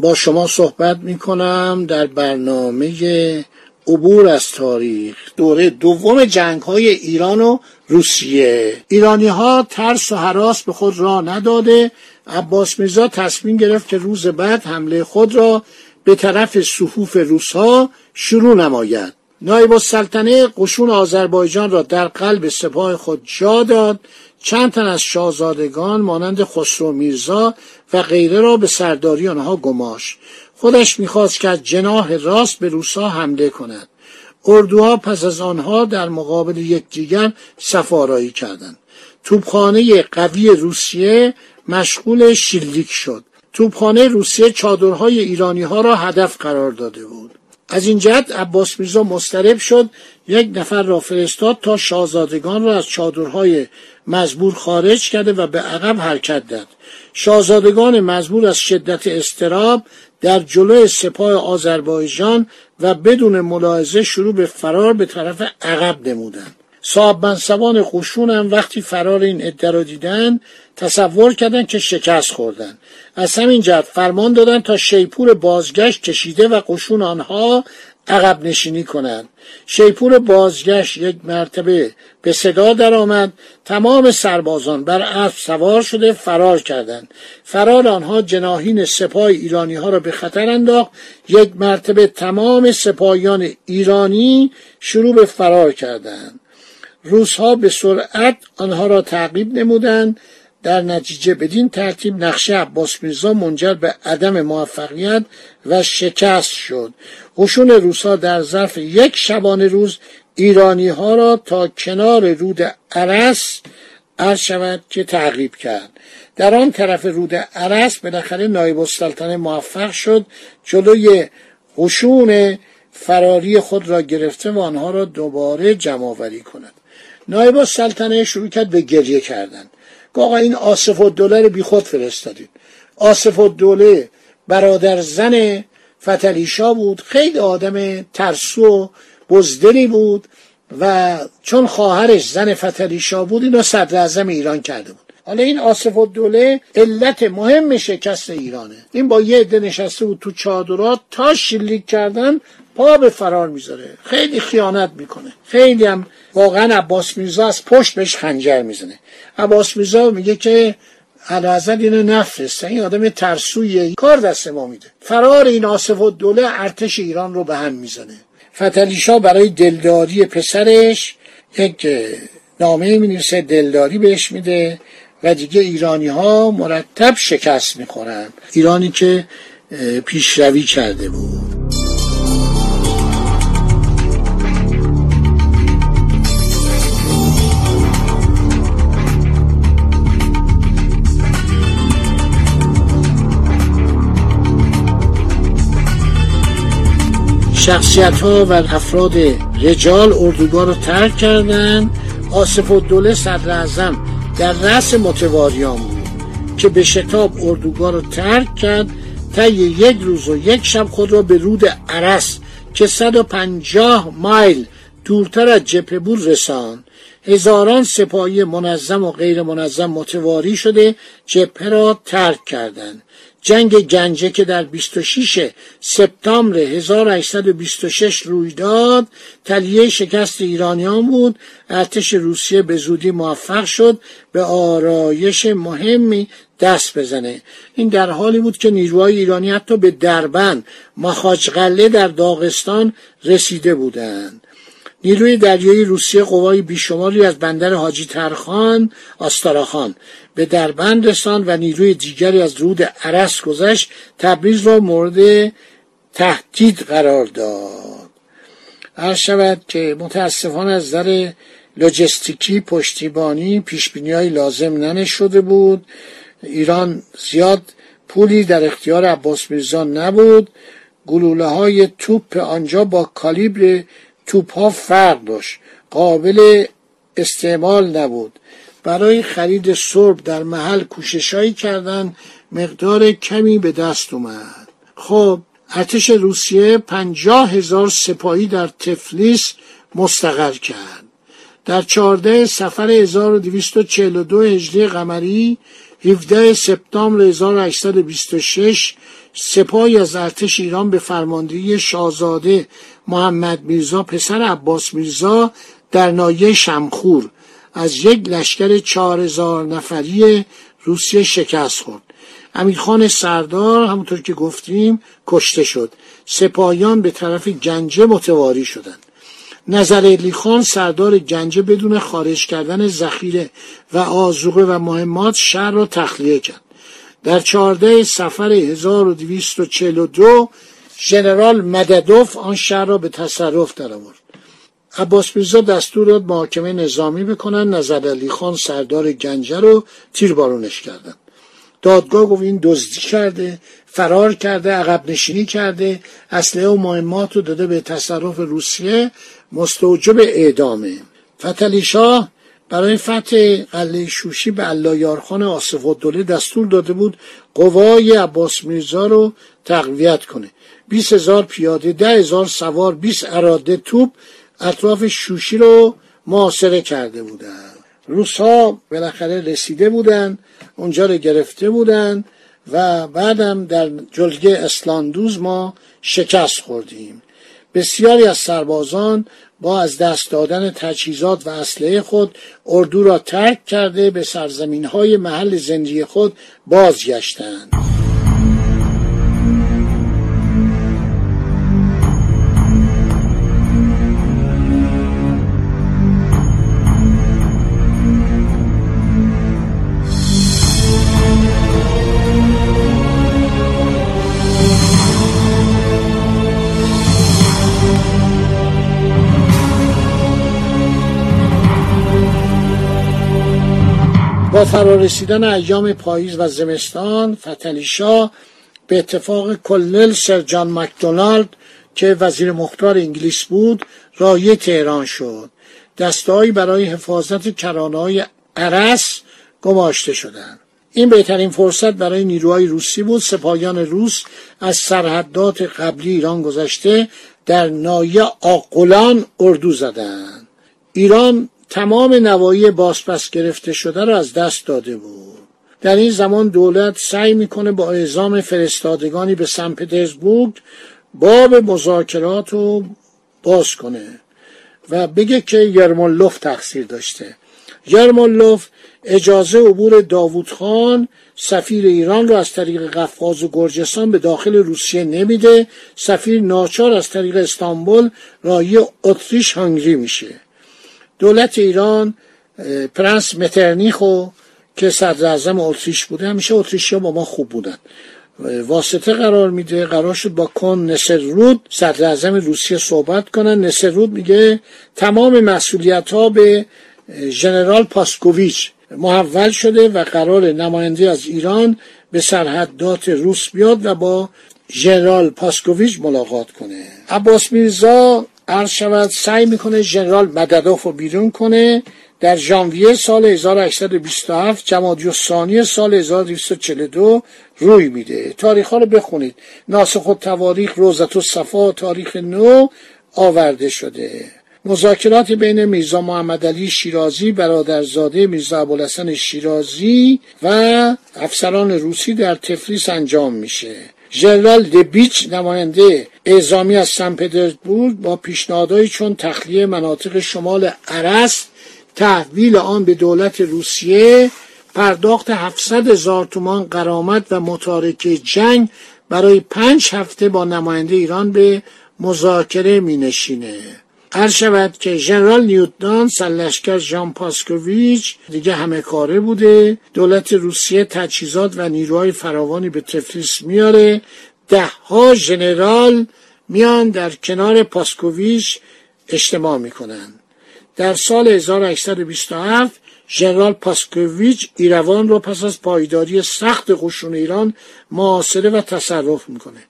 با شما صحبت می کنم در برنامه عبور از تاریخ دوره دوم جنگ های ایران و روسیه. ایرانی ها ترس و حراس به خود را نداده. عباس میرزا تصمیم گرفت که روز بعد حمله خود را به طرف صفوف روسها شروع نماید. نایب السلطنه قشون آذربایجان را در قلب سپاه خود جا داد. چند تن از شاهزادگان مانند خسرو میرزا و غیره را به سرداری آنها گماش خودش می‌خواست که از جناح راست به روسا حمله کند. اردوها پس از آنها در مقابل یکدیگر سفارایی کردند. توپخانه قوی روسیه مشغول شلیک شد. توپخانه روسیه چادرهای ایرانی ها را هدف قرار داده بود. از این جهت عباس میرزا مسترب شد یک نفر را فرستاد تا شاهزادگان را از چادرهای مزبور خارج کرده و به عقب حرکت داد. شاهزادگان مزبور از شدت استراب در جلوی سپاه آذربایجان و بدون ملاحظه شروع به فرار به طرف عقب نمودند. صاحب منصبان قشون هم وقتی فرار این عده را دیدن تصور کردند که شکست خوردن از همین جهت فرمان دادند تا شیپور بازگشت کشیده و قشون آنها عقب نشینی کنند. شیپور بازگشت یک مرتبه به صدا درآمد. تمام سربازان بر اسب سوار شده فرار کردند. فرار آنها جناهین سپاه ایرانی ها را به خطر انداخت. یک مرتبه تمام سپاهیان ایرانی شروع به فرار کردند. روزها به سرعت آنها را تعقیب نمودند. در نتیجه بدین ترتیب نقشه عباس میرزا منجر به عدم موفقیت و شکست شد. قشون روسا در ظرف یک شبانه روز ایرانی ها را تا کنار رود عرس عرض شود که تعقیب کرد. در آن طرف رود عرس بالاخره نایب السلطنه موفق شد جلوی قشون فراری خود را گرفته و آنها را دوباره جمع آوری کند. نایب السلطنه شروع کرد به گریه کردن. آقا این آصف الدوله رو بی خود فرستادید آصف الدوله برادر زن فتلیشا بود خیلی آدم ترسو و بزدلی بود و چون خواهرش زن فتلیشا بود اینو صدر ایران کرده بود. حالا این آصف الدوله علت مهم شکست ایرانه. این با یه عده نشسته بود تو چادرات تا شلیک کردن پا به فرار می‌ذاره. خیلی خیانت می‌کنه. خیلی هم واقعا عباس میرزا از پشت بهش خنجر می‌زنه. عباس میرزا میگه که حضرت اینو نفرسته. این آدم ترسویه. کار دست ما میده. فرار این آصف و دوله ارتش ایران رو به هم می‌زنه. فتلیشا برای دلداری پسرش یک نامه می دلداری بهش میده و دیگه ایرانی ها مرتب شکست می‌خورن. ایرانی که پیشروی کرده بود. شخصیت ها و افراد رجال اردوگاه رو ترک کردند آصف الدوله صدر اعظم در رأس متواریان بود که به شتاب اردوگاه رو ترک کرد. تا یک روز و یک شب خود را به رود عرس که 150 مایل دورتر از جبهه بود رساند. هزاران سپاهی منظم و غیر منظم متواری شده جبهه را ترک کردند. جنگ گنجه که در 26 سپتامبر 1826 روی داد تلیه شکست ایرانیان بود. ارتش روسیه به زودی موفق شد به آرایش مهمی دست بزنه. این در حالی بود که نیروهای ایرانی حتی به دربن مخاجقله در داغستان رسیده بودند. نیروی دریایی روسیه قوای بیشماری از بندر حاجی ترخان آستاراخان. به دربند رساند و نیروی دیگری از رود عرس گذشت تبریز را مورد تهدید قرار داد. هر شود که متاسفانه از نظر لوجستیکی پشتیبانی پیشبینی های لازم ننشده بود. ایران زیاد پولی در اختیار عباس میرزا نبود. گلوله های توپ آنجا با کالیبر توپ ها فرق داشت. قابل استعمال نبود. برای خرید سرب در محل کوششهایی کردن مقدار کمی به دست اومد. خب ارتش روسیه پنجاه هزار سپاهی در تفلیس مستقر کرد. در چهارده سفر 1242 هجری قمری 17 سپتامبر 1826 سپاهی از ارتش ایران به فرماندهی شاهزاده محمد میرزا پسر عباس میرزا در نایه شمخور. از یک لشکر چهار هزار نفری روسیه شکست خورد. امیرخان سردار همونطور که گفتیم کشته شد. سپاهیان به طرف گنجه متواری شدند. نظر علی خان سردار گنجه بدون خارج کردن ذخیره و آزوقه و مهمات شهر را تخلیه کرد. در چهارده سفر 1242 ژنرال مددوف آن شهر را به تصرف درآورد. عباس میرزا دستور داد محاکمه نظامی بکنن نظر علی خان سردار گنجه رو تیربارونش کردن. دادگاه گفت این دزدی کرده فرار کرده عقب نشینی کرده اسلحه و مهمات رو داده به تصرف روسیه مستوجب اعدامه فتلی شاه برای فتح قلعه شوشی به اللایارخان آصف الدوله دستور داده بود قوای عباس میرزا رو تقویت کنه. 20 هزار پیاده ده هزار سوار 20 اراده توپ اطراف شوشی رو محاصره کرده بودن. روس ها بالاخره رسیده بودن اونجا رو گرفته بودن و بعدم در جلگه اسلاندوز ما شکست خوردیم. بسیاری از سربازان با از دست دادن تجهیزات و اسلحه خود اردو را ترک کرده به سرزمین های محل زندگی خود بازگشتند. با فرارسیدن ایام پاییز و زمستان فتلیشا به اتفاق کلل سر جان مکدونالد که وزیر مختار انگلیس بود رای تهران شد. دستایی برای حفاظت کرانه های عرس گماشته شدند. این بهترین فرصت برای نیروهای روسی بود. سپاهیان روس از سرحدات قبلی ایران گذشته در نایه آقلان اردو زدند. ایران تمام نوایی بازپس گرفته شده را از دست داده بود. در این زمان دولت سعی می‌کنه با اعزام فرستادگانی به سن پترزبورگ باب مذاکرات رو باز کنه و بگه که یرمولوف تقصیر داشته. یرمولوف اجازه عبور داوود خان سفیر ایران رو از طریق قفقاز و گرجستان به داخل روسیه نمیده. سفیر ناچار از طریق استانبول رای اتریش هنگری میشه. دولت ایران پرنس مترنیخو که صدر اعظم اتریش بوده همیشه اتریشی با ما خوب بودن. واسطه قرار میده قرار شد با کن نصر رود صدر اعظم روسیه صحبت کنن. نصر رود میگه تمام مسئولیت ها به ژنرال پاسکوویچ محول شده و قرار نماینده از ایران به سرحدات روس بیاد و با ژنرال پاسکوویچ ملاقات کنه. عباس میرزا عرض شود سعی می‌کنه ژنرال مددوف رو بیرون کنه. در ژانویه سال 1827 جمادی ثانی سال 1242 روی میده. تاریخ ها رو بخونید. ناسخ و تواریخ روزت و صفا تاریخ نو آورده شده. مذاکرات بین میرزا محمد علی شیرازی برادرزاده میرزا ابوالحسن شیرازی و افسران روسی در تفلیس انجام میشه. ژنرال دبیچ نماینده اعزامی از سن پترزبورگ با پیشنهادهایی چون تخلیه مناطق شمال عرس تحویل آن به دولت روسیه پرداخت 700 هزار تومان قرامت و متارکه جنگ برای پنج هفته با نماینده ایران به مذاکره می نشینه. هر شود که ژنرال نیوتنان سلشکر ژان پاسکوویچ دیگه همه کاره بوده. دولت روسیه تجهیزات و نیروهای فراوانی به تفلیس میاره. ده ها ژنرال میان در کنار پاسکوویچ اجتماع می‌کنند در سال 1827 ژنرال پاسکوویچ ایروان رو پس از پایداری سخت قشون ایران معاصره و تصرف می‌کنه.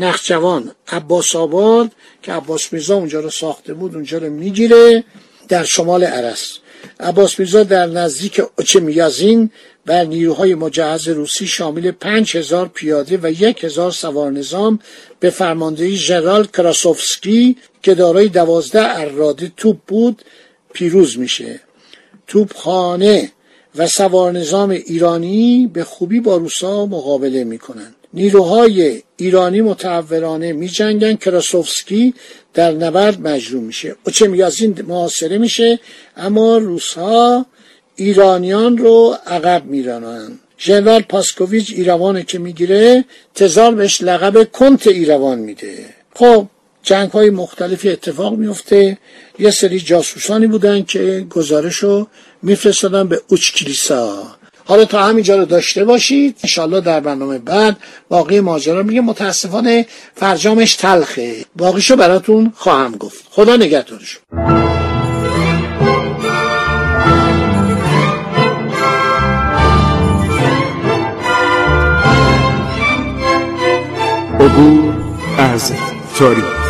نخجوان عباس آباد که عباس میرزا اونجا رو ساخته بود اونجا رو می‌گیره در شمال عرس. عباس میرزا در نزدیک میازین بر نیروهای مجهز روسی شامل پنج هزار پیاده و یک هزار سوار نظام به فرماندهی ژنرال کراسوفسکی که دارای دوازده اراده توپ بود پیروز میشه. توپخانه و سوار نظام ایرانی به خوبی با روسا مقابله می‌کنند. نیروهای ایرانی متعورانه می جنگن کراسوفسکی در نبرد مجروم میشه. این محاصره میشه اما روسها ایرانیان رو عقب میرانن ژنرال پاسکوویچ ایروانه که می‌گیره تزار بهش لقب کنت ایروان میده. خب جنگ های مختلفی اتفاق میفته یه سری جاسوسانی بودن که گزارش رو میفرستادن به اوچ کلیسا. حالا تا همینجا رو داشته باشید. انشالله در برنامه بعد باقی ماجرا میگه. متاسفانه فرجامش تلخه. باقیشو براتون خواهم گفت. خدا نگهدارشون. عبور از تاریخ.